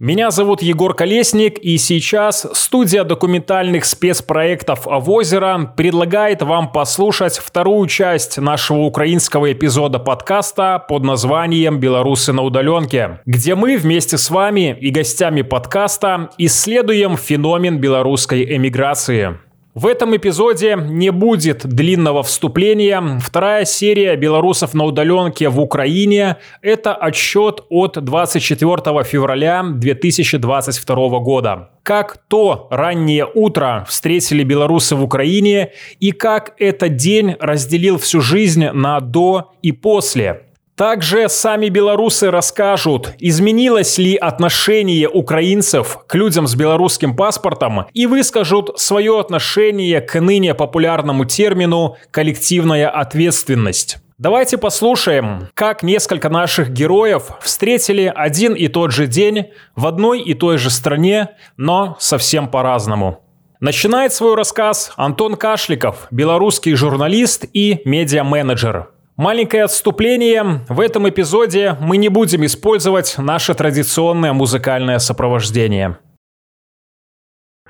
Меня зовут Егор Колесник, и сейчас студия документальных спецпроектов «Озеро» предлагает вам послушать вторую часть нашего украинского эпизода подкаста под названием «Белорусы на удаленке», где мы вместе с вами и гостями подкаста исследуем феномен белорусской эмиграции. В этом эпизоде не будет длинного вступления. Вторая серия «Белорусов на удаленке в Украине» — это отчет от 24 февраля 2022 года. Как то раннее утро встретили белорусы в Украине и как этот день разделил всю жизнь на «до» и «после». Также сами белорусы расскажут, изменилось ли отношение украинцев к людям с белорусским паспортом и выскажут свое отношение к ныне популярному термину «коллективная ответственность». Давайте послушаем, как несколько наших героев встретили один и тот же день в одной и той же стране, но совсем по-разному. Начинает свой рассказ Антон Кашликов, белорусский журналист и медиа-менеджер. Маленькое отступление. В этом эпизоде мы не будем использовать наше традиционное музыкальное сопровождение.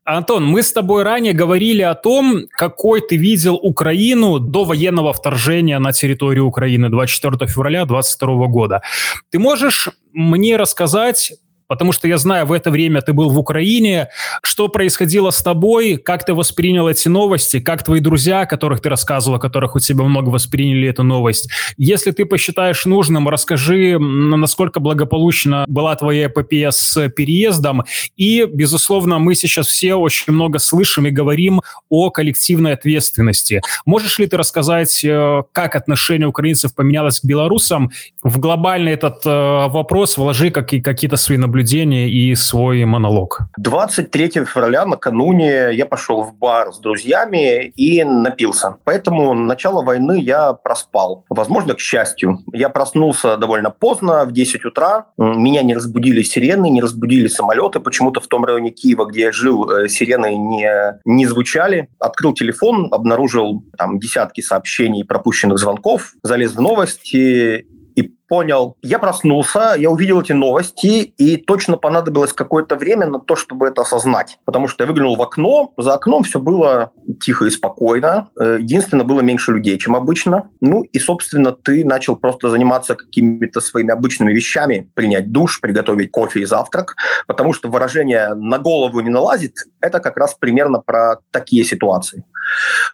Антон, мы с тобой ранее говорили о том, какой ты видел Украину до военного вторжения на территорию Украины 24 февраля 2022 года. Ты можешь мне рассказать потому что я знаю, в это время ты был в Украине. Что происходило с тобой? Как ты воспринял эти новости? Как твои друзья, о которых ты рассказывал, о которых у тебя много восприняли эту новость? Если ты посчитаешь нужным, расскажи, насколько благополучно была твоя эпопея с переездом. И, безусловно, мы сейчас все очень много слышим и говорим о коллективной ответственности. Можешь ли ты рассказать, э, как отношение украинцев поменялось к белорусам? В глобальный этот э, вопрос вложи какие-то свои наблюдения наблюдение и свой монолог. 23 февраля накануне я пошел в бар с друзьями и напился. Поэтому начало войны я проспал. Возможно, к счастью. Я проснулся довольно поздно, в 10 утра. Меня не разбудили сирены, не разбудили самолеты. Почему-то в том районе Киева, где я жил, э, сирены не, не звучали. Открыл телефон, обнаружил там десятки сообщений, пропущенных звонков, залез в новости понял. Я проснулся, я увидел эти новости, и точно понадобилось какое-то время на то, чтобы это осознать. Потому что я выглянул в окно, за окном все было тихо и спокойно. Э, единственное, было меньше людей, чем обычно. Ну и, собственно, ты начал просто заниматься какими-то своими обычными вещами, принять душ, приготовить кофе и завтрак, потому что выражение «на голову не налазит» — это как раз примерно про такие ситуации.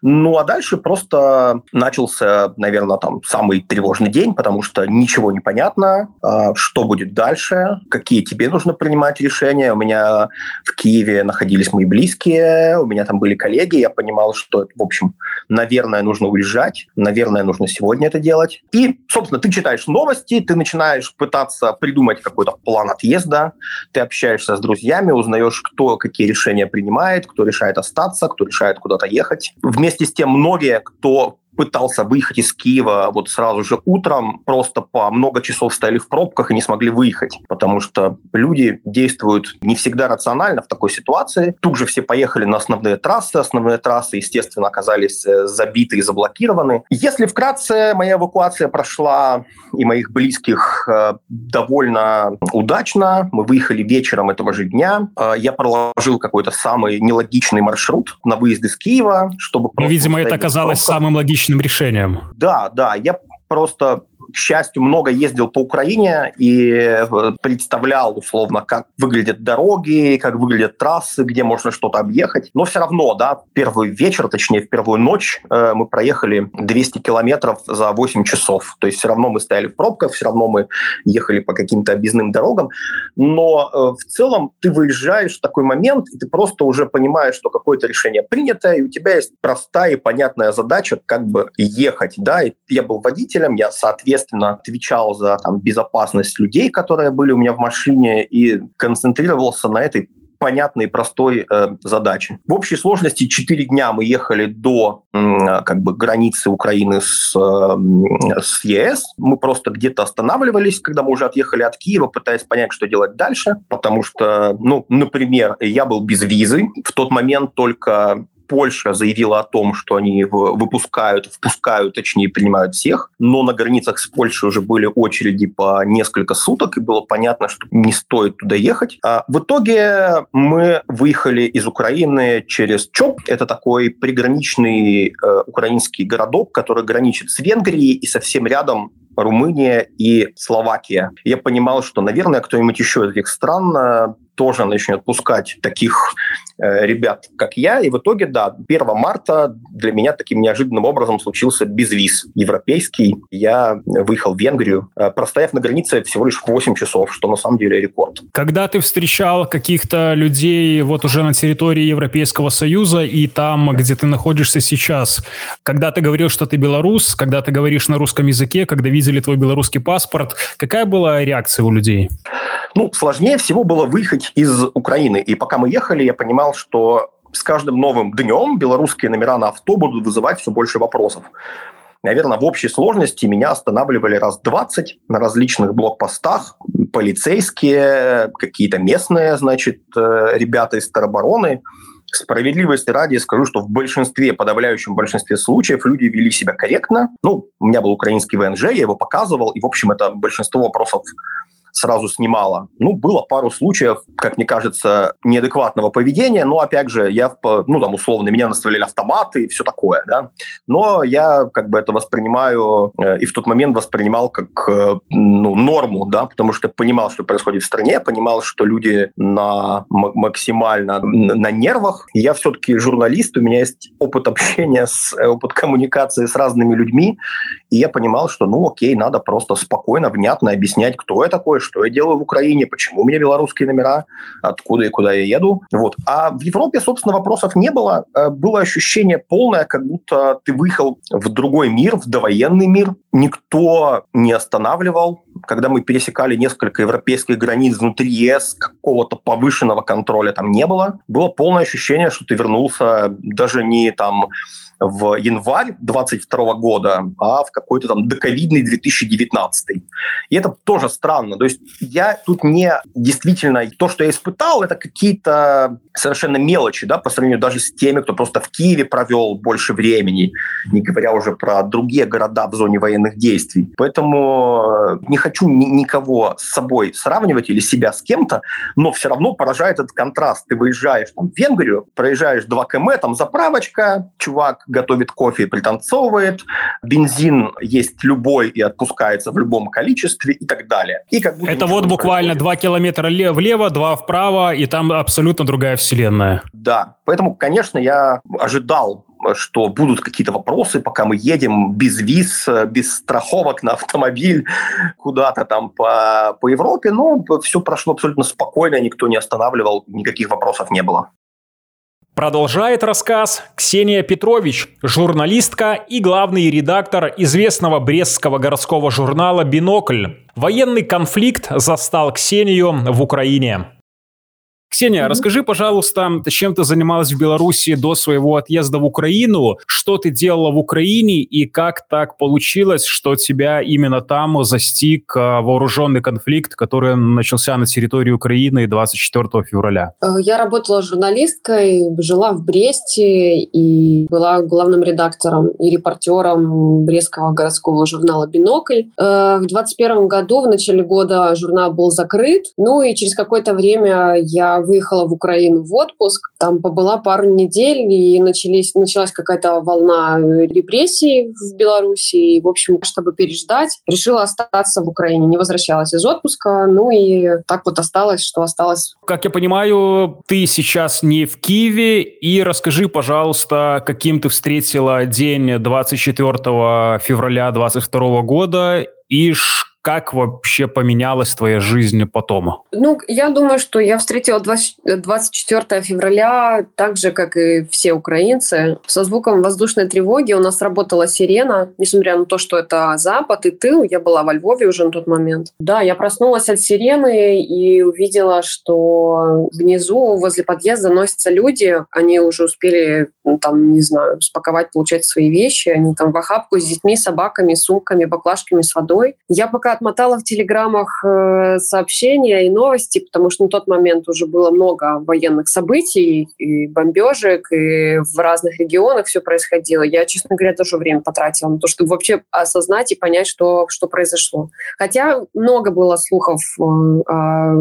Ну а дальше просто начался, наверное, там самый тревожный день, потому что ничего не понятно, а, что будет дальше, какие тебе нужно принимать решения. У меня в Киеве находились мои близкие, у меня там были коллеги, я понимал, что, в общем, наверное, нужно уезжать, наверное, нужно сегодня это делать. И, собственно, ты читаешь новости, ты начинаешь пытаться придумать какой-то план отъезда, ты общаешься с друзьями, узнаешь, кто какие решения принимает, кто решает остаться, кто решает куда-то ехать делать. Вместе с тем многие, кто пытался выехать из Киева вот сразу же утром, просто по много часов стояли в пробках и не смогли выехать, потому что люди действуют не всегда рационально в такой ситуации. Тут же все поехали на основные трассы, основные трассы, естественно, оказались э, забиты и заблокированы. Если вкратце, моя эвакуация прошла и моих близких э, довольно удачно. Мы выехали вечером этого же дня. Э, я проложил какой-то самый нелогичный маршрут на выезд из Киева, чтобы... Ну, видимо, это оказалось самым логичным логичным решением. Да, да, я просто к счастью, много ездил по Украине и э, представлял условно, как выглядят дороги, как выглядят трассы, где можно что-то объехать. Но все равно, да, первый вечер, точнее, в первую ночь э, мы проехали 200 километров за 8 часов. То есть все равно мы стояли в пробках, все равно мы ехали по каким-то объездным дорогам. Но э, в целом ты выезжаешь в такой момент, и ты просто уже понимаешь, что какое-то решение принято, и у тебя есть простая и понятная задача, как бы ехать. Да? И я был водителем, я, соответственно, соответственно, отвечал за там, безопасность людей, которые были у меня в машине, и концентрировался на этой понятной и простой э, задачи. В общей сложности 4 дня мы ехали до э, как бы границы Украины с, э, с ЕС. Мы просто где-то останавливались, когда мы уже отъехали от Киева, пытаясь понять, что делать дальше. Потому что, ну, например, я был без визы. В тот момент только Польша заявила о том, что они выпускают, впускают, точнее, принимают всех, но на границах с Польшей уже были очереди по несколько суток, и было понятно, что не стоит туда ехать. А в итоге мы выехали из Украины через ЧОП. Это такой приграничный э, украинский городок, который граничит с Венгрией, и совсем рядом Румыния и Словакия. Я понимал, что, наверное, кто-нибудь еще из этих стран э, тоже начнет пускать таких э, ребят, как я. И в итоге, да, 1 марта для меня таким неожиданным образом случился безвиз европейский. Я выехал в Венгрию, э, простояв на границе всего лишь 8 часов, что на самом деле рекорд. Когда ты встречал каких-то людей вот уже на территории Европейского Союза и там, где ты находишься сейчас, когда ты говорил, что ты белорус, когда ты говоришь на русском языке, когда видели твой белорусский паспорт, какая была реакция у людей? Ну, сложнее всего было выехать из Украины. И пока мы ехали, я понимал, что с каждым новым днем белорусские номера на авто будут вызывать все больше вопросов. Наверное, в общей сложности меня останавливали раз 20 на различных блокпостах. Полицейские, какие-то местные, значит, э, ребята из теробороны. Справедливости ради скажу, что в большинстве, подавляющем большинстве случаев люди вели себя корректно. Ну, у меня был украинский ВНЖ, я его показывал, и, в общем, это большинство вопросов сразу снимала. Ну, было пару случаев, как мне кажется, неадекватного поведения, но, опять же, я, ну, там, условно, меня настреляли автоматы и все такое, да. Но я, как бы, это воспринимаю э, и в тот момент воспринимал как, э, ну, норму, да, потому что понимал, что происходит в стране, понимал, что люди на максимально на нервах. Я все-таки журналист, у меня есть опыт общения, с, э, опыт коммуникации с разными людьми, и я понимал, что, ну, окей, надо просто спокойно, внятно объяснять, кто я такой, что я делаю в Украине, почему у меня белорусские номера, откуда и куда я еду. Вот. А в Европе, собственно, вопросов не было. Э, было ощущение полное, как будто ты выехал в другой мир, в довоенный мир. Никто не останавливал. Когда мы пересекали несколько европейских границ внутри ЕС, какого-то повышенного контроля там не было. Было полное ощущение, что ты вернулся даже не там в январь 22 года, а в какой-то там доковидный 2019. И это тоже странно. То есть я тут не действительно... То, что я испытал, это какие-то совершенно мелочи, да, по сравнению даже с теми, кто просто в Киеве провел больше времени, не говоря уже про другие города в зоне военных действий. Поэтому э, не хочу ни- никого с собой сравнивать или себя с кем-то, но все равно поражает этот контраст. Ты выезжаешь там, в Венгрию, проезжаешь 2 км, там заправочка, чувак готовит кофе и пританцовывает, бензин есть любой и отпускается в любом количестве и так далее. И как будто Это вот буквально два километра влево, два вправо, и там абсолютно другая вселенная. Да, поэтому, конечно, я ожидал что будут какие-то вопросы, пока мы едем без виз, без страховок на автомобиль куда-то там по, по Европе. Но все прошло абсолютно спокойно, никто не останавливал, никаких вопросов не было. Продолжает рассказ Ксения Петрович, журналистка и главный редактор известного брестского городского журнала «Бинокль». Военный конфликт застал Ксению в Украине. Ксения, mm-hmm. расскажи, пожалуйста, чем ты занималась в Беларуси до своего отъезда в Украину, что ты делала в Украине и как так получилось, что тебя именно там застиг а, вооруженный конфликт, который начался на территории Украины 24 февраля? Э, я работала журналисткой, жила в Бресте и была главным редактором и репортером Брестского городского журнала «Бинокль». Э, в 2021 году, в начале года, журнал был закрыт, ну и через какое-то время я выехала в Украину в отпуск, там побыла пару недель, и начались, началась какая-то волна репрессий в Беларуси. И, в общем, чтобы переждать, решила остаться в Украине, не возвращалась из отпуска, ну и так вот осталось, что осталось. Как я понимаю, ты сейчас не в Киеве, и расскажи, пожалуйста, каким ты встретила день 24 февраля 2022 года и как вообще поменялась твоя жизнь потом? Ну, я думаю, что я встретила 20, 24 февраля так же, как и все украинцы. Со звуком воздушной тревоги у нас работала сирена, несмотря на то, что это запад и тыл. Я была во Львове уже на тот момент. Да, я проснулась от сирены и увидела, что внизу, возле подъезда носятся люди. Они уже успели, ну, там, не знаю, спаковать, получать свои вещи. Они там в охапку с детьми, собаками, сумками, баклажками с водой. Я пока отмотала в телеграммах э, сообщения и новости, потому что на тот момент уже было много военных событий и бомбежек, и в разных регионах все происходило. Я, честно говоря, тоже время потратила на то, чтобы вообще осознать и понять, что, что произошло. Хотя много было слухов э, о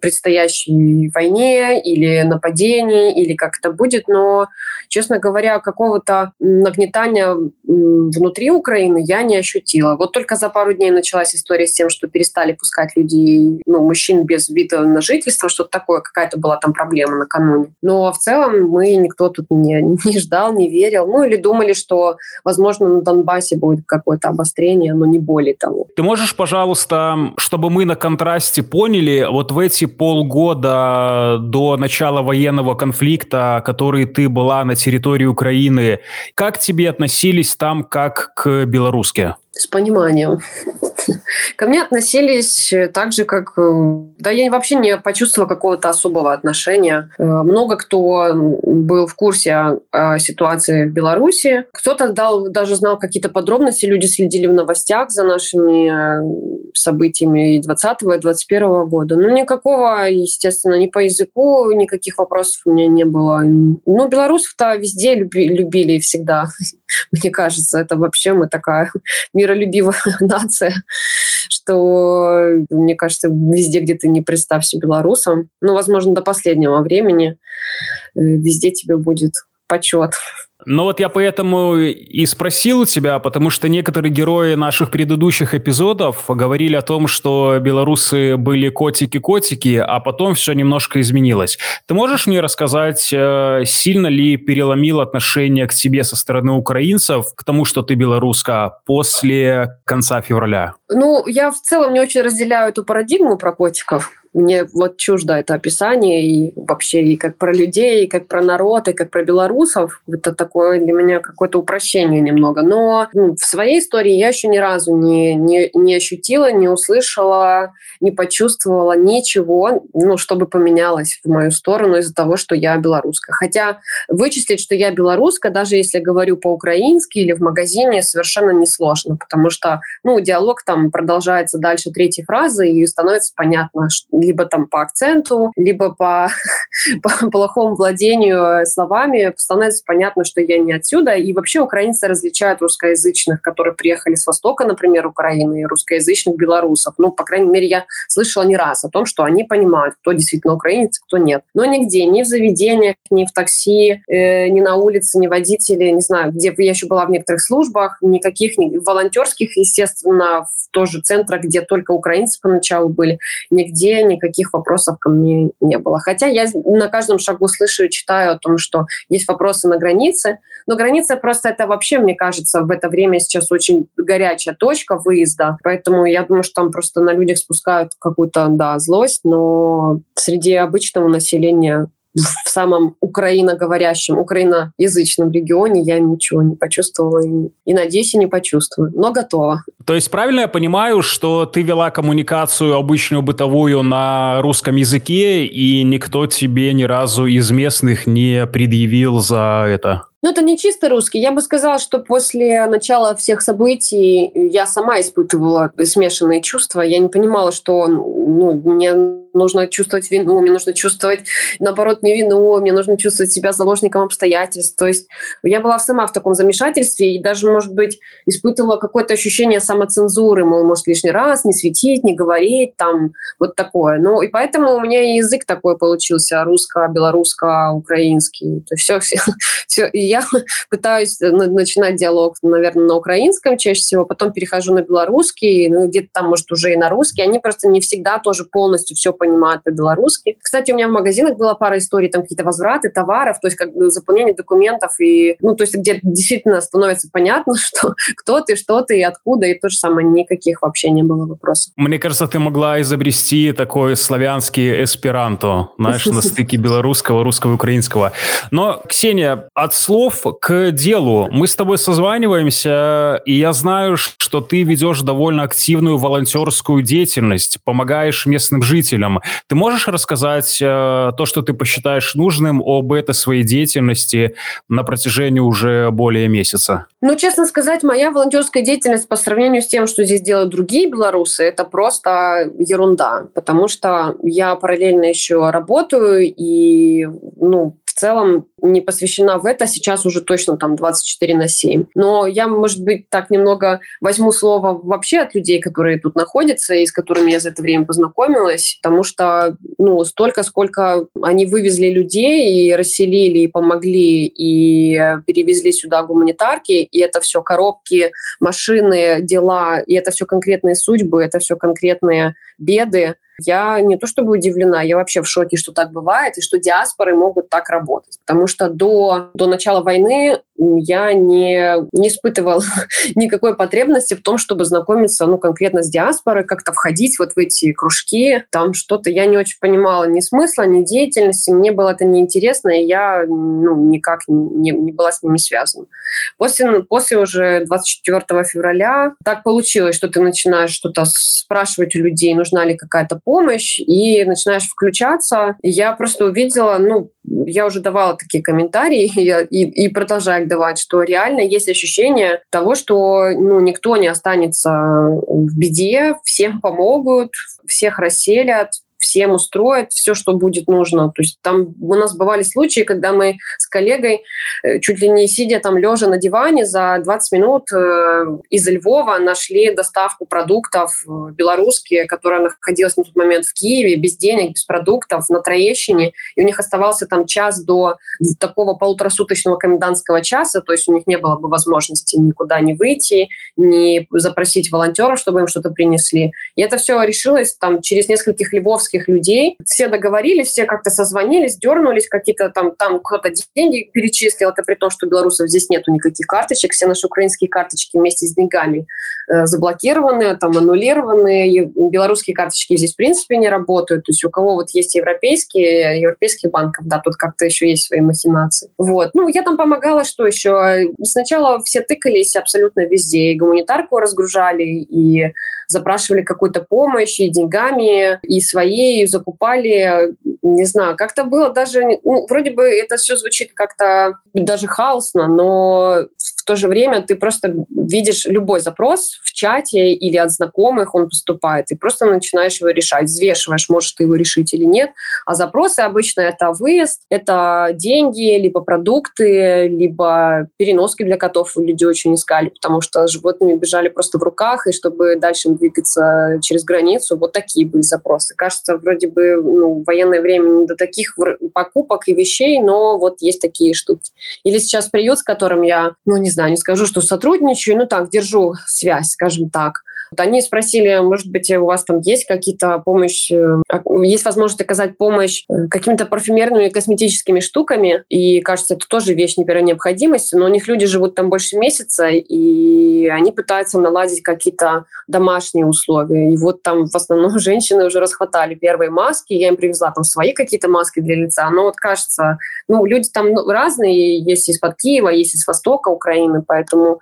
предстоящей войне или нападении, или как это будет, но, честно говоря, какого-то нагнетания внутри Украины я не ощутила. Вот только за пару дней началась история с тем, что перестали пускать людей, ну, мужчин без вида на жительство, что-то такое, какая-то была там проблема накануне. Но в целом мы никто тут не, не ждал, не верил. Ну, или думали, что, возможно, на Донбассе будет какое-то обострение, но не более того. Ты можешь, пожалуйста, чтобы мы на контрасте поняли, вот в эти полгода до начала военного конфликта, который ты была на территории Украины, как тебе относились там как к белорусски? С пониманием. Ко мне относились так же, как... Э, да, я вообще не почувствовала какого-то особого отношения. Э, много кто был в курсе о ситуации в Беларуси. Кто-то дал, даже знал какие-то подробности. Люди следили в новостях за нашими э, событиями и 20 и 21 года. Ну, никакого, естественно, ни по языку, никаких вопросов у меня не было. Ну, белорусов-то везде люби, любили всегда. Мне кажется, это вообще мы такая миролюбивая нация, что, мне кажется, везде, где ты не представься белорусом, ну, возможно, до последнего времени, э, везде тебе будет почет. Ну вот я поэтому и спросил тебя, потому что некоторые герои наших предыдущих эпизодов говорили о том, что белорусы были котики-котики, а потом все немножко изменилось. Ты можешь мне рассказать, э, сильно ли переломил отношение к тебе со стороны украинцев к тому, что ты белоруска после конца февраля? Ну, я в целом не очень разделяю эту парадигму про котиков. Мне вот чуждо это описание и вообще и как про людей, и как про народ, и как про белорусов. Это такое для меня какое-то упрощение немного. Но ну, в своей истории я еще ни разу не, не, не ощутила, не услышала, не почувствовала ничего, ну, чтобы поменялось в мою сторону из-за того, что я белоруска. Хотя вычислить, что я белоруска, даже если говорю по-украински или в магазине, совершенно несложно, потому что ну, диалог там продолжается дальше третьей фразы, и становится понятно, что либо там по акценту, либо по, по плохому владению словами, становится понятно, что я не отсюда. И вообще украинцы различают русскоязычных, которые приехали с Востока, например, Украины, и русскоязычных белорусов. Ну, по крайней мере, я слышала не раз о том, что они понимают, кто действительно украинец, кто нет. Но нигде, ни в заведениях, ни в такси, э, ни на улице, ни водители, не знаю, где я еще была в некоторых службах, никаких ни, волонтерских, естественно, в тоже центрах, где только украинцы поначалу были, нигде никаких вопросов ко мне не было. Хотя я на каждом шагу слышу и читаю о том, что есть вопросы на границе, но граница просто это вообще, мне кажется, в это время сейчас очень горячая точка выезда, поэтому я думаю, что там просто на людях спускают какую-то, да, злость, но среди обычного населения в самом украиноговорящем, украиноязычном регионе я ничего не почувствовала и, и надеюсь, и не почувствую, но готова. То есть правильно я понимаю, что ты вела коммуникацию обычную бытовую на русском языке, и никто тебе ни разу из местных не предъявил за это? Ну, это не чисто русский. Я бы сказала, что после начала всех событий я сама испытывала смешанные чувства. Я не понимала, что ну, мне нужно чувствовать вину, мне нужно чувствовать, наоборот, не вину, мне нужно чувствовать себя заложником обстоятельств. То есть я была сама в таком замешательстве и даже, может быть, испытывала какое-то ощущение самоцензуры, мол, может, лишний раз не светить, не говорить, там, вот такое. Ну, и поэтому у меня язык такой получился, русско-белорусско-украинский. То есть все, все, все. Я пытаюсь э, начинать диалог, наверное, на украинском чаще всего, потом перехожу на белорусский, ну, где-то там, может, уже и на русский. Они просто не всегда тоже полностью все понимают по-белорусски. Кстати, у меня в магазинах была пара историй, там какие-то возвраты товаров, то есть как бы заполнение документов, и, ну, то есть где действительно становится понятно, что кто ты, что ты и откуда, и то же самое, никаких вообще не было вопросов. Мне кажется, ты могла изобрести такой славянский эсперанто, знаешь, на стыке белорусского, русского и украинского. Но, Ксения, от слов к делу. Мы с тобой созваниваемся, и я знаю, что ты ведешь довольно активную волонтерскую деятельность, помогаешь местным жителям. Ты можешь рассказать э, то, что ты посчитаешь нужным об этой своей деятельности на протяжении уже более месяца? Ну, честно сказать, моя волонтерская деятельность по сравнению с тем, что здесь делают другие белорусы, это просто ерунда, потому что я параллельно еще работаю и, ну, в целом не посвящена в это, сейчас уже точно там 24 на 7. Но я, может быть, так немного возьму слово вообще от людей, которые тут находятся и с которыми я за это время познакомилась, потому что, ну, столько, сколько они вывезли людей и расселили, и помогли, и перевезли сюда гуманитарки, и это все коробки, машины, дела, и это все конкретные судьбы, это все конкретные беды, я не то чтобы удивлена, я вообще в шоке, что так бывает, и что диаспоры могут так работать. Потому что до, до начала войны я не, не испытывала никакой потребности в том, чтобы знакомиться ну, конкретно с диаспорой, как-то входить вот в эти кружки. Там что-то я не очень понимала ни смысла, ни деятельности. Мне было это неинтересно, и я ну, никак не, не была с ними связана. После, после уже 24 февраля так получилось, что ты начинаешь что-то спрашивать у людей, нужна ли какая-то помощь, и начинаешь включаться. Я просто увидела, ну, я уже давала такие комментарии и, и продолжаю их давать, что реально есть ощущение того, что ну, никто не останется в беде, всем помогут, всех расселят, всем устроит все, что будет нужно. То есть там у нас бывали случаи, когда мы с коллегой, э, чуть ли не сидя там лежа на диване, за 20 минут э, из Львова нашли доставку продуктов э, белорусские, которая находилась на тот момент в Киеве, без денег, без продуктов, на Троещине. И у них оставался там час до такого полуторасуточного комендантского часа, то есть у них не было бы возможности никуда не выйти, не запросить волонтеров, чтобы им что-то принесли. И это все решилось там через нескольких львовских русских людей. Все договорились, все как-то созвонились, дернулись, какие-то там, там кто-то деньги перечислил. Это при том, что белорусов здесь нету никаких карточек. Все наши украинские карточки вместе с деньгами э, заблокированы, там аннулированы. Белорусские карточки здесь в принципе не работают. То есть у кого вот есть европейские, европейских банков, да, тут как-то еще есть свои махинации. Вот. Ну, я там помогала, что еще? Сначала все тыкались абсолютно везде. И гуманитарку разгружали, и запрашивали какую-то помощь и деньгами, и своей, и закупали, не знаю, как-то было даже, ну, вроде бы это все звучит как-то даже хаосно, но в то же время ты просто видишь любой запрос в чате или от знакомых он поступает, и просто начинаешь его решать, взвешиваешь, можешь ты его решить или нет. А запросы обычно это выезд, это деньги, либо продукты, либо переноски для котов люди очень искали, потому что животными бежали просто в руках, и чтобы дальше двигаться через границу, вот такие были запросы. Кажется, вроде бы ну, в военное время не до таких покупок и вещей, но вот есть такие штуки. Или сейчас приют, с которым я, ну не знаю, не скажу, что сотрудничаю, ну так, держу связь, скажем так. Они спросили, может быть, у вас там есть какие-то помощь, э, есть возможность оказать помощь э, какими-то парфюмерными косметическими штуками, и, кажется, это тоже вещь не первой необходимости, но у них люди живут там больше месяца, и они пытаются наладить какие-то домашние условия. И вот там в основном женщины уже расхватали первые маски, я им привезла там свои какие-то маски для лица, но вот кажется, ну, люди там ну, разные, есть из-под Киева, есть из Востока Украины, поэтому,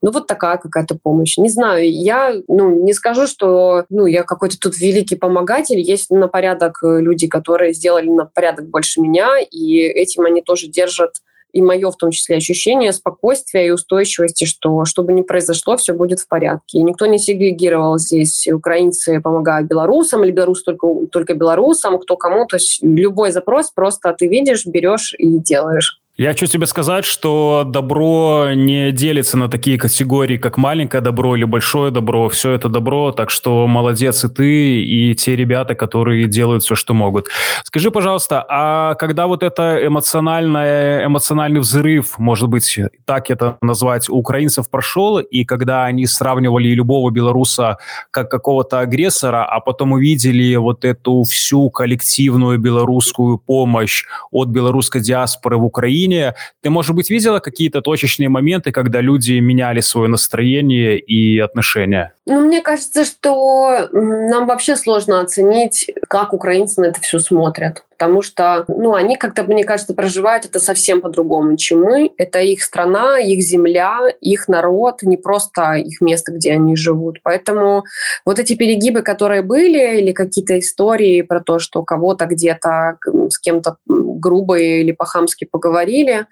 ну, вот такая какая-то помощь. Не знаю, я ну, не скажу, что ну, я какой-то тут великий помогатель. Есть на порядок э, люди, которые сделали на порядок больше меня, и этим они тоже держат и мое в том числе ощущение спокойствия и устойчивости, что что бы ни произошло, все будет в порядке. И никто не сегрегировал здесь. Украинцы помогают белорусам, или белорус только, только белорусам, кто кому. То есть любой запрос просто ты видишь, берешь и делаешь. Я хочу тебе сказать, что добро не делится на такие категории, как маленькое добро или большое добро. Все это добро, так что молодец и ты, и те ребята, которые делают все, что могут. Скажи, пожалуйста, а когда вот это эмоциональное, эмоциональный взрыв, может быть, так это назвать, у украинцев прошел, и когда они сравнивали любого белоруса как какого-то агрессора, а потом увидели вот эту всю коллективную белорусскую помощь от белорусской диаспоры в Украине, Украине. Ты, может быть, видела какие-то точечные моменты, когда люди меняли свое настроение и отношения? Ну, мне кажется, что нам вообще сложно оценить, как украинцы на это все смотрят. Потому что, ну, они как-то, мне кажется, проживают это совсем по-другому, чем мы. Это их страна, их земля, их народ, не просто их место, где они живут. Поэтому вот эти перегибы, которые были, или какие-то истории про то, что кого-то где-то с кем-то грубо или по-хамски поговорили,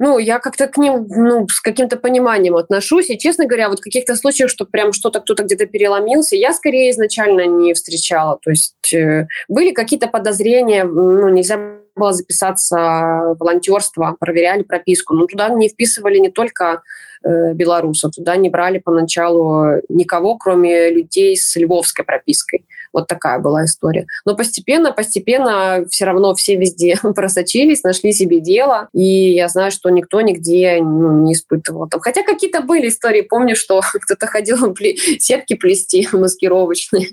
ну, я как-то к ним ну, с каким-то пониманием отношусь. И, честно говоря, вот каких-то случаях, что прям что-то кто-то где-то переломился, я скорее изначально не встречала. То есть э, были какие-то подозрения, ну, нельзя было записаться волонтерство, проверяли прописку. Но туда не вписывали не только э, белорусов, туда не брали поначалу никого, кроме людей с львовской пропиской. Вот такая была история. Но постепенно, постепенно все равно все везде просочились, нашли себе дело. И я знаю, что никто нигде ну, не испытывал. Там. Хотя какие-то были истории. Помню, что кто-то ходил сетки плести маскировочные.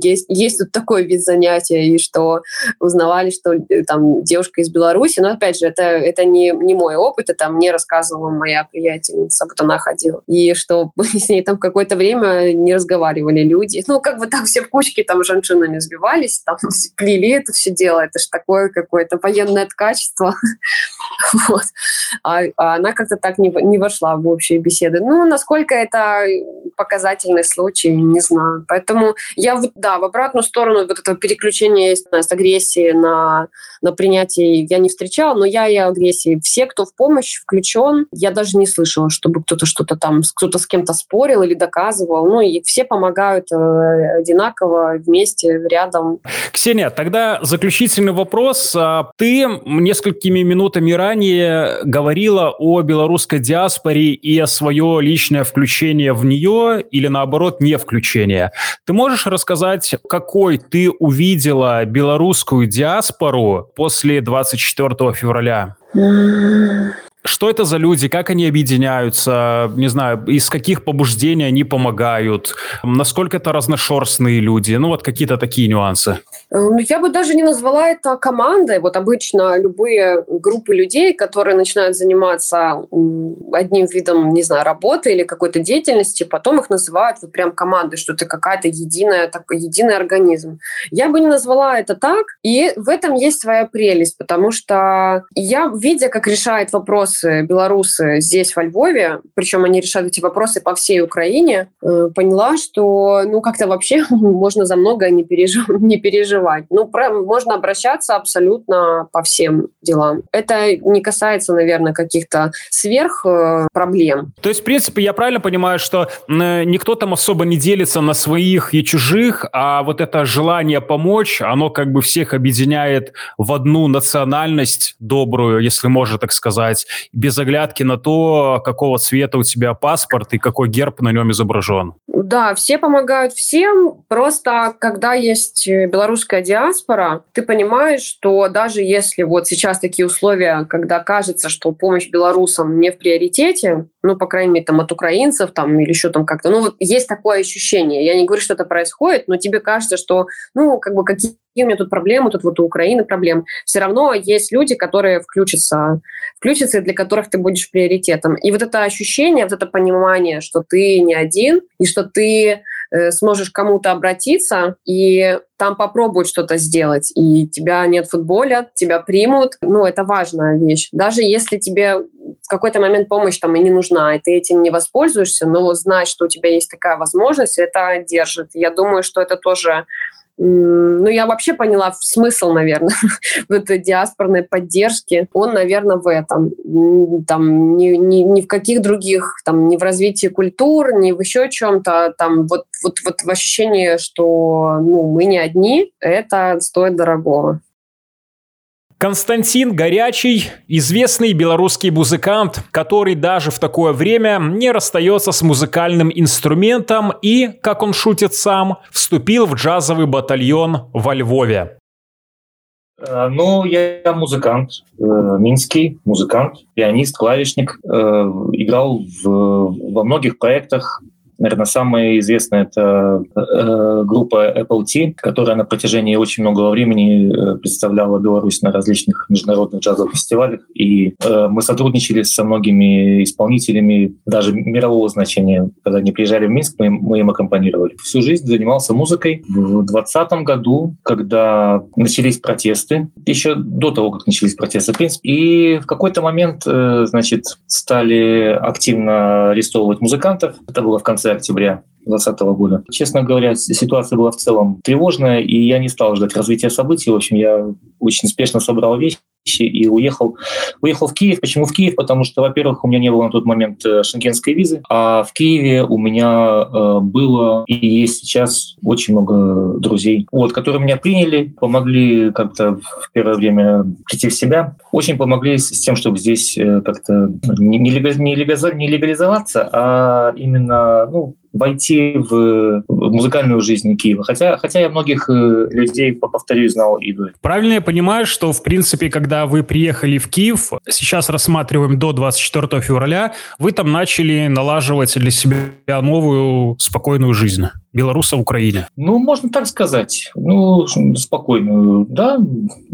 Есть, есть тут такой вид занятия. И что узнавали, что э, там девушка из Беларуси. Но опять же, это, это не, не мой опыт. Это мне рассказывала моя приятельница. Вот она ходила. И что с ней там какое-то время не разговаривали люди. Ну, как бы так все в кучке там жанчинами сбивались, там плели это все дело, это же такое какое-то военное ткачество. вот. а, а она как-то так не, не вошла в общие беседы. Ну, насколько это показательный случай, не знаю. Поэтому я, да, в обратную сторону вот этого переключения с агрессии на, на принятие я не встречала, но я и агрессии. Все, кто в помощь включен, я даже не слышала, чтобы кто-то что-то там, кто-то с кем-то спорил или доказывал. Ну, и все помогают э, одинаково, вместе, рядом. Ксения, тогда заключительный вопрос. А ты несколькими минутами ранее говорила о белорусской диаспоре и о свое личное включение в нее или наоборот не включение. Ты можешь рассказать, какой ты увидела белорусскую диаспору после 24 февраля? Что это за люди, как они объединяются, не знаю, из каких побуждений они помогают, насколько это разношерстные люди, ну вот какие-то такие нюансы. Ну, я бы даже не назвала это командой. Вот обычно любые группы людей, которые начинают заниматься одним видом, не знаю, работы или какой-то деятельности, потом их называют вот прям командой, что это какая-то единая, такой единый организм. Я бы не назвала это так, и в этом есть своя прелесть, потому что я, видя, как решает вопросы белорусы здесь, во Львове, причем они решают эти вопросы по всей Украине, э, поняла, что ну как-то вообще можно за многое не, пережив... не переживать переживать. Ну, прям можно обращаться абсолютно по всем делам. Это не касается, наверное, каких-то сверх э, проблем. То есть, в принципе, я правильно понимаю, что э, никто там особо не делится на своих и чужих, а вот это желание помочь, оно как бы всех объединяет в одну национальность добрую, если можно так сказать, без оглядки на то, какого цвета у тебя паспорт и какой герб на нем изображен. Да, все помогают всем, просто когда есть белорусская русская диаспора, ты понимаешь, что даже если вот сейчас такие условия, когда кажется, что помощь белорусам не в приоритете, ну, по крайней мере, там от украинцев там или еще там как-то, ну, вот есть такое ощущение. Я не говорю, что это происходит, но тебе кажется, что, ну, как бы какие у меня тут проблемы, тут вот у Украины проблем. Все равно есть люди, которые включатся, включатся, для которых ты будешь приоритетом. И вот это ощущение, вот это понимание, что ты не один, и что ты сможешь кому-то обратиться, и там попробуют что-то сделать, и тебя нет футболя, тебя примут. Ну, это важная вещь. Даже если тебе в какой-то момент помощь там и не нужна, и ты этим не воспользуешься, но знать, что у тебя есть такая возможность, это держит. Я думаю, что это тоже ну, я вообще поняла смысл, наверное, в этой диаспорной поддержки. Он, наверное, в этом. Там ни, ни, ни в каких других, там, ни в развитии культур, ни в еще чем-то. Там вот, вот, вот в ощущении, что ну, мы не одни, это стоит дорогого. Константин Горячий – известный белорусский музыкант, который даже в такое время не расстается с музыкальным инструментом и, как он шутит сам, вступил в джазовый батальон во Львове. Э, ну, я музыкант, э, минский музыкант, пианист, клавишник. Э, играл в, во многих проектах Наверное, самая известная это э, группа Apple T, которая на протяжении очень многого времени э, представляла Беларусь на различных международных джазовых фестивалях. И э, мы сотрудничали со многими исполнителями, даже мирового значения. Когда они приезжали в Минск, мы, мы им аккомпанировали. Всю жизнь занимался музыкой. В 2020 году, когда начались протесты, еще до того, как начались протесты, в принципе, и в какой-то момент, значит, стали активно арестовывать музыкантов. Это было в конце октября 2020 года. Честно говоря, ситуация была в целом тревожная, и я не стал ждать развития событий. В общем, я очень спешно собрал вещи и уехал, уехал в Киев. Почему в Киев? Потому что, во-первых, у меня не было на тот момент э, шенгенской визы, а в Киеве у меня э, было и есть сейчас очень много друзей, вот, которые меня приняли, помогли как-то в первое время прийти в себя, очень помогли с, тем, чтобы здесь э, как-то не, не легализоваться, а именно ну, войти в музыкальную жизнь Киева. Хотя, хотя я многих э, людей, повторюсь, знал и до Правильно я понимаю, что, в принципе, когда вы приехали в Киев, сейчас рассматриваем до 24 февраля, вы там начали налаживать для себя новую спокойную жизнь? белоруса в Украине? Ну, можно так сказать. Ну, спокойную, да,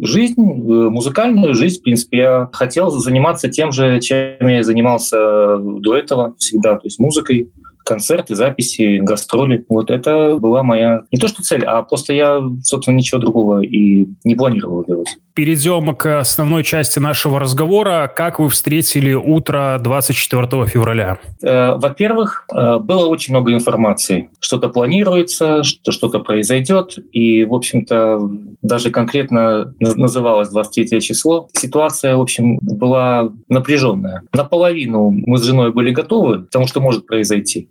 жизнь, э, музыкальную жизнь, в принципе, я хотел заниматься тем же, чем я занимался до этого всегда, то есть музыкой концерты, записи, гастроли. Вот это была моя не то что цель, а просто я, собственно, ничего другого и не планировал делать. Перейдем к основной части нашего разговора. Как вы встретили утро 24 февраля? Э, во-первых, э, было очень много информации. Что-то планируется, что что-то произойдет. И, в общем-то, даже конкретно называлось 23 число. Ситуация, в общем, была напряженная. Наполовину мы с женой были готовы к тому, что может произойти.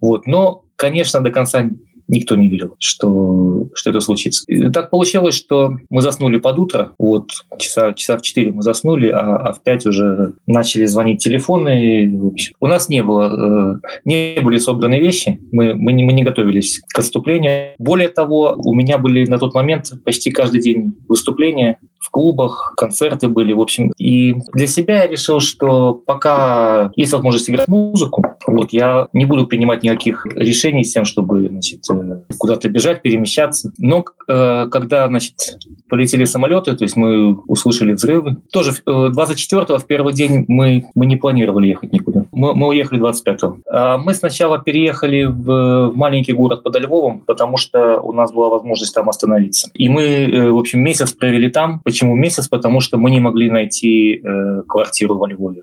Вот. Но, конечно, до конца никто не верил, что, что это случится. И так получилось, что мы заснули под утро, вот часа, часа в 4 мы заснули, а, а в 5 уже начали звонить телефоны. У нас не было, э, не были собраны вещи, мы, мы, не, мы не готовились к отступлению. Более того, у меня были на тот момент почти каждый день выступления в клубах, концерты были, в общем. И для себя я решил, что пока есть возможность играть музыку, вот, я не буду принимать никаких решений с тем, чтобы значит, э, куда-то бежать, перемещаться. Но э, когда значит, полетели самолеты, то есть мы услышали взрывы, тоже 24-го, э, в первый день мы, мы не планировали ехать никуда. Мы, мы уехали 25-го. А мы сначала переехали в, в маленький город под Львовом, потому что у нас была возможность там остановиться. И мы, в общем, месяц провели там, Почему месяц? Потому что мы не могли найти э, квартиру во Львове.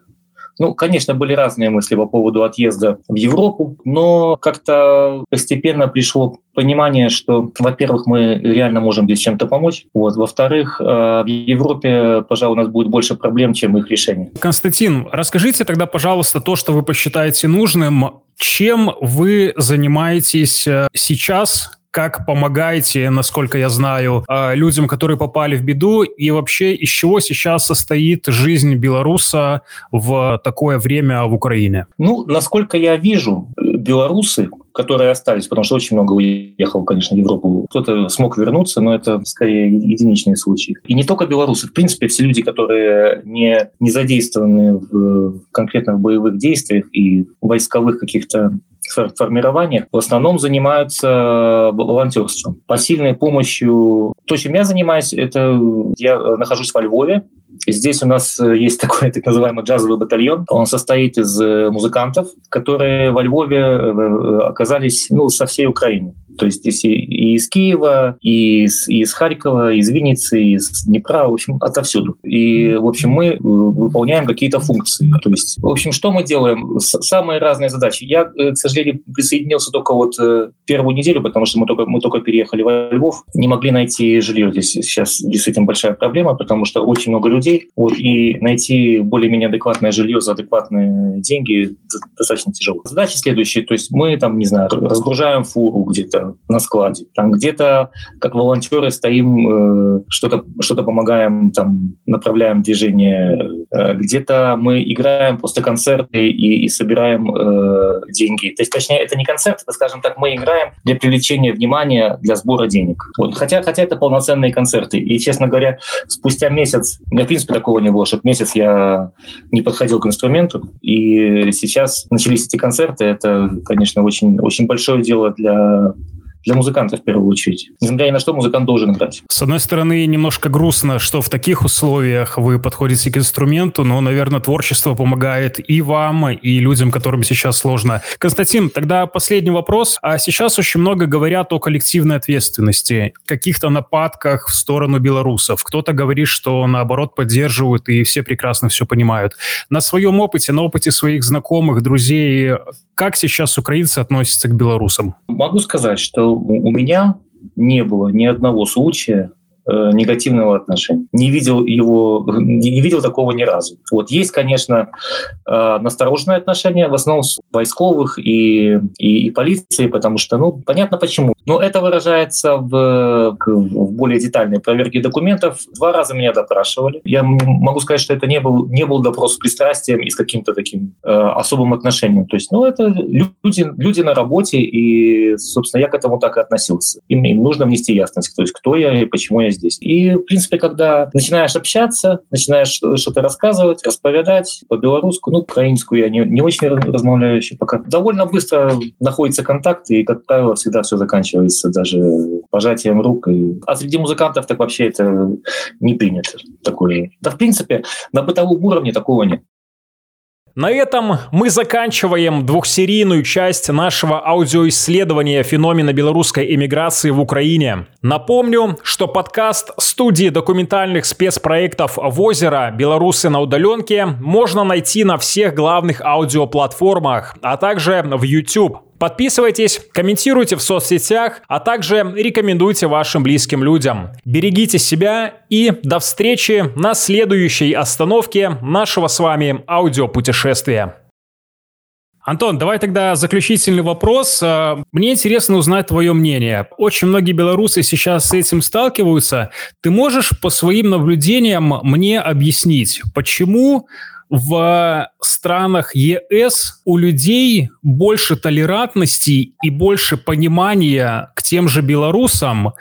Ну, конечно, были разные мысли по поводу отъезда в Европу, но как-то постепенно пришло понимание, что, во-первых, мы реально можем здесь чем-то помочь, вот, во-вторых, э, в Европе, пожалуй, у нас будет больше проблем, чем их решение. Константин, расскажите тогда, пожалуйста, то, что вы посчитаете нужным. Чем вы занимаетесь э, сейчас, как помогаете, насколько я знаю, а, людям, которые попали в беду, и вообще из чего сейчас состоит жизнь белоруса в такое время в Украине? Ну, насколько я вижу, белорусы, которые остались, потому что очень много уехал, конечно, в Европу. Кто-то смог вернуться, но это скорее единичные случаи. И не только белорусы. В принципе, все люди, которые не, не задействованы в конкретных боевых действиях и войсковых каких-то формированиях в основном занимаются волонтерством, посильной помощью. То, чем я занимаюсь, это я нахожусь во Львове, Здесь у нас э, есть такой так называемый джазовый батальон. Он состоит из э, музыкантов, которые во Львове э, оказались ну, со всей Украины. То есть здесь и из Киева, и из, и из Харькова, и из Винницы, и из Днепра, в общем, отовсюду. И, в общем, мы выполняем какие-то функции. То есть, в общем, что мы делаем? Самые разные задачи. Я, к сожалению, присоединился только вот первую неделю, потому что мы только, мы только переехали во Львов, не могли найти жилье. Здесь сейчас действительно большая проблема, потому что очень много людей вот, и найти более-менее адекватное жилье за адекватные деньги достаточно тяжело. Задача следующая, то есть мы там, не знаю, разгружаем фуру где-то на складе, там где-то как волонтеры стоим, э, что-то что помогаем, там направляем движение, э, где-то мы играем просто концерты и, и собираем э, деньги. То есть, точнее, это не концерт, это, скажем так, мы играем для привлечения внимания, для сбора денег. Вот. Хотя, хотя это полноценные концерты. И, честно говоря, спустя месяц, я принципе, такого не было, чтобы месяц я не подходил к инструменту. И сейчас начались эти концерты. Это, конечно, очень, очень большое дело для для музыканта в первую очередь. Несмотря ни на что, музыкант должен играть. С одной стороны, немножко грустно, что в таких условиях вы подходите к инструменту, но, наверное, творчество помогает и вам, и людям, которым сейчас сложно. Константин, тогда последний вопрос. А сейчас очень много говорят о коллективной ответственности, каких-то нападках в сторону белорусов. Кто-то говорит, что наоборот поддерживают, и все прекрасно все понимают. На своем опыте, на опыте своих знакомых, друзей, как сейчас украинцы относятся к белорусам? Могу сказать, что у меня не было ни одного случая, негативного отношения. Не видел его, не видел такого ни разу. Вот есть, конечно, э, настороженное отношение, в основном войсковых и, и, и полиции, потому что, ну, понятно почему. Но это выражается в, в более детальной проверке документов. Два раза меня допрашивали. Я могу сказать, что это не был, не был допрос с пристрастием и с каким-то таким э, особым отношением. То есть, ну, это люди, люди на работе, и, собственно, я к этому так и относился. Им, им нужно внести ясность, то есть, кто я и почему я здесь. И, в принципе, когда начинаешь общаться, начинаешь что-то рассказывать, расповедать по-белорусски, ну, украинскую я не, не очень размовляю еще пока, довольно быстро находится контакт, и, как правило, всегда все заканчивается даже пожатием рук. И... А среди музыкантов так вообще это не принято. Такое. Да, в принципе, на бытовом уровне такого нет. На этом мы заканчиваем двухсерийную часть нашего аудиоисследования феномена белорусской эмиграции в Украине. Напомню, что подкаст студии документальных спецпроектов «Возера. Белорусы на удаленке» можно найти на всех главных аудиоплатформах, а также в YouTube. Подписывайтесь, комментируйте в соцсетях, а также рекомендуйте вашим близким людям. Берегите себя и до встречи на следующей остановке нашего с вами аудиопутешествия. Антон, давай тогда заключительный вопрос. А, мне интересно узнать твое мнение. Очень многие белорусы сейчас с этим сталкиваются. Ты можешь по своим наблюдениям мне объяснить, почему в странах ЕС у людей больше толерантности и больше понимания к тем же белорусам,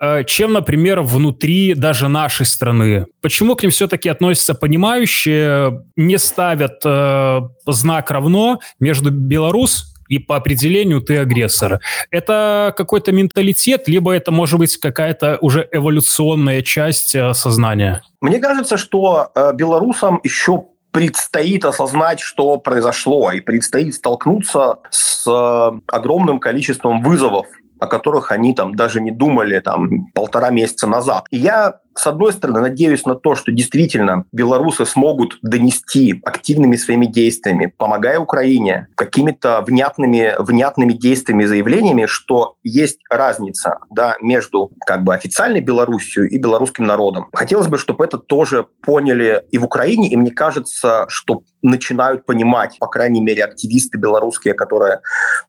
э, чем, например, внутри даже нашей страны. Почему к ним все-таки относятся понимающие, не ставят э, знак равно между белорус и по определению ты агрессор. Это какой-то менталитет, либо это может быть какая-то уже эволюционная часть э, сознания? Мне кажется, что э, белорусам еще предстоит осознать, что произошло, и предстоит столкнуться с э, огромным количеством вызовов, о которых они там даже не думали там полтора месяца назад. И я с одной стороны, надеюсь на то, что действительно белорусы смогут донести активными своими действиями, помогая Украине, какими-то внятными, внятными действиями и заявлениями, что есть разница да, между как бы официальной Белоруссией и белорусским народом. Хотелось бы, чтобы это тоже поняли и в Украине, и мне кажется, что начинают понимать, по крайней мере, активисты белорусские, которые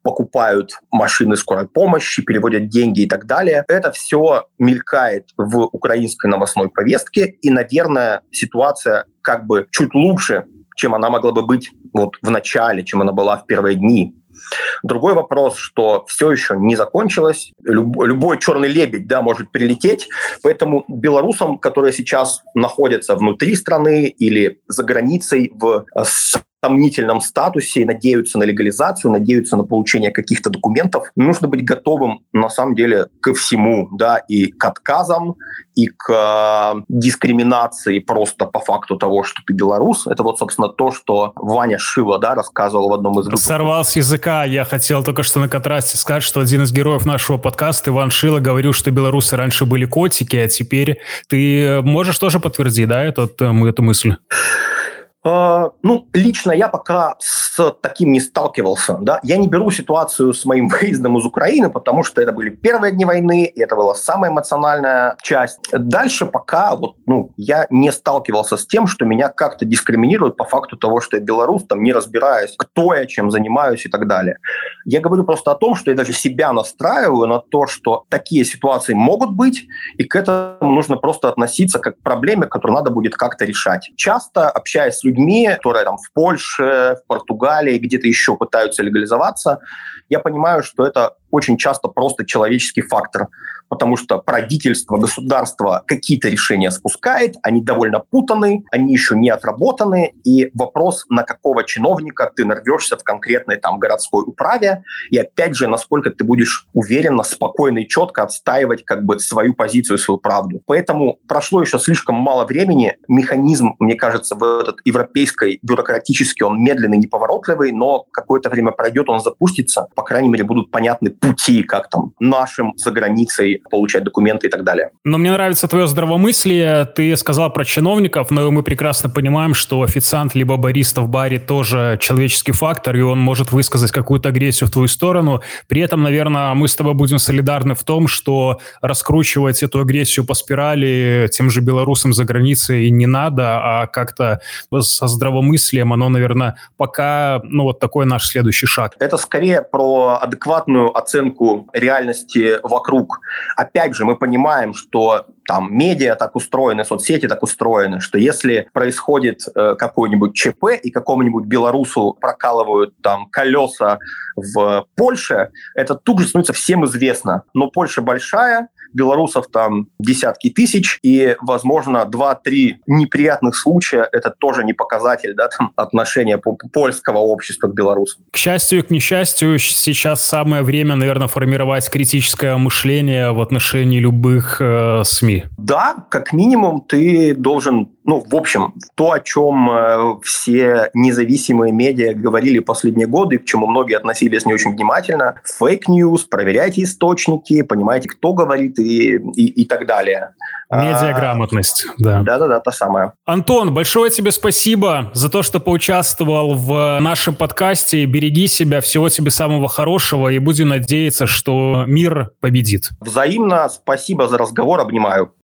покупают машины скорой помощи, переводят деньги и так далее. Это все мелькает в украинской новостной повестке, и, наверное, ситуация как бы чуть лучше, чем она могла бы быть вот в начале, чем она была в первые дни. Другой вопрос, что все еще не закончилось. Люб, любой черный лебедь да, может прилететь. Поэтому белорусам, которые сейчас находятся внутри страны или за границей в сомнительном статусе, надеются на легализацию, надеются на получение каких-то документов. Нужно быть готовым, на самом деле, ко всему, да, и к отказам, и к э, дискриминации просто по факту того, что ты белорус. Это вот, собственно, то, что Ваня Шива, да, рассказывал в одном из выпусков. Сорвал с языка. Я хотел только что на контрасте сказать, что один из героев нашего подкаста, Иван Шила, говорил, что белорусы раньше были котики, а теперь ты можешь тоже подтвердить, да, этот, э, эту мысль? А, ну, лично я пока с таким не сталкивался. Да? Я не беру ситуацию с моим выездом из Украины, потому что это были первые дни войны, и это была самая эмоциональная часть. Дальше пока вот, ну, я не сталкивался с тем, что меня как-то дискриминируют по факту того, что я белорус, там, не разбираясь, кто я, чем занимаюсь и так далее. Я говорю просто о том, что я даже себя настраиваю на то, что такие ситуации могут быть, и к этому нужно просто относиться как к проблеме, которую надо будет как-то решать. Часто, общаясь с людьми, которые там в Польше, в Португалии, где-то еще пытаются легализоваться, я понимаю, что это очень часто просто человеческий фактор. Потому что правительство, государство какие-то решения спускает, они довольно путаны, они еще не отработаны, и вопрос, на какого чиновника ты нарвешься в конкретной там городской управе, и опять же, насколько ты будешь уверенно, спокойно и четко отстаивать как бы свою позицию, свою правду. Поэтому прошло еще слишком мало времени, механизм, мне кажется, в этот европейской бюрократический, он медленный, неповоротливый, но какое-то время пройдет, он запустится, по крайней мере, будут понятны пути, как там нашим за границей получать документы и так далее. Но мне нравится твое здравомыслие. Ты сказал про чиновников, но мы прекрасно понимаем, что официант либо бариста в баре тоже человеческий фактор, и он может высказать какую-то агрессию в твою сторону. При этом, наверное, мы с тобой будем солидарны в том, что раскручивать эту агрессию по спирали тем же белорусам за границей не надо, а как-то со здравомыслием оно, наверное, пока, ну, вот такой наш следующий шаг. Это скорее про адекватную оценку реальности вокруг. Опять же, мы понимаем, что там медиа так устроены, соцсети так устроены, что если происходит э, какой-нибудь ЧП и какому-нибудь белорусу прокалывают там колеса в Польше, это тут же становится всем известно. Но Польша большая, белорусов там десятки тысяч, и, возможно, два-три неприятных случая – это тоже не показатель да, там, отношения польского общества к белорусам. К счастью и к несчастью, сейчас самое время, наверное, формировать критическое мышление в отношении любых э, СМИ. Да, как минимум ты должен ну, в общем, то, о чем э, все независимые медиа говорили последние годы, к чему многие относились не очень внимательно, fake news, проверяйте источники, понимаете, кто говорит и, и, и так далее. Медиаграмотность, да. Да-да-да, та самая. Антон, большое тебе спасибо за то, что поучаствовал в нашем подкасте. Береги себя, всего тебе самого хорошего, и будем надеяться, что мир победит. Взаимно спасибо за разговор, обнимаю.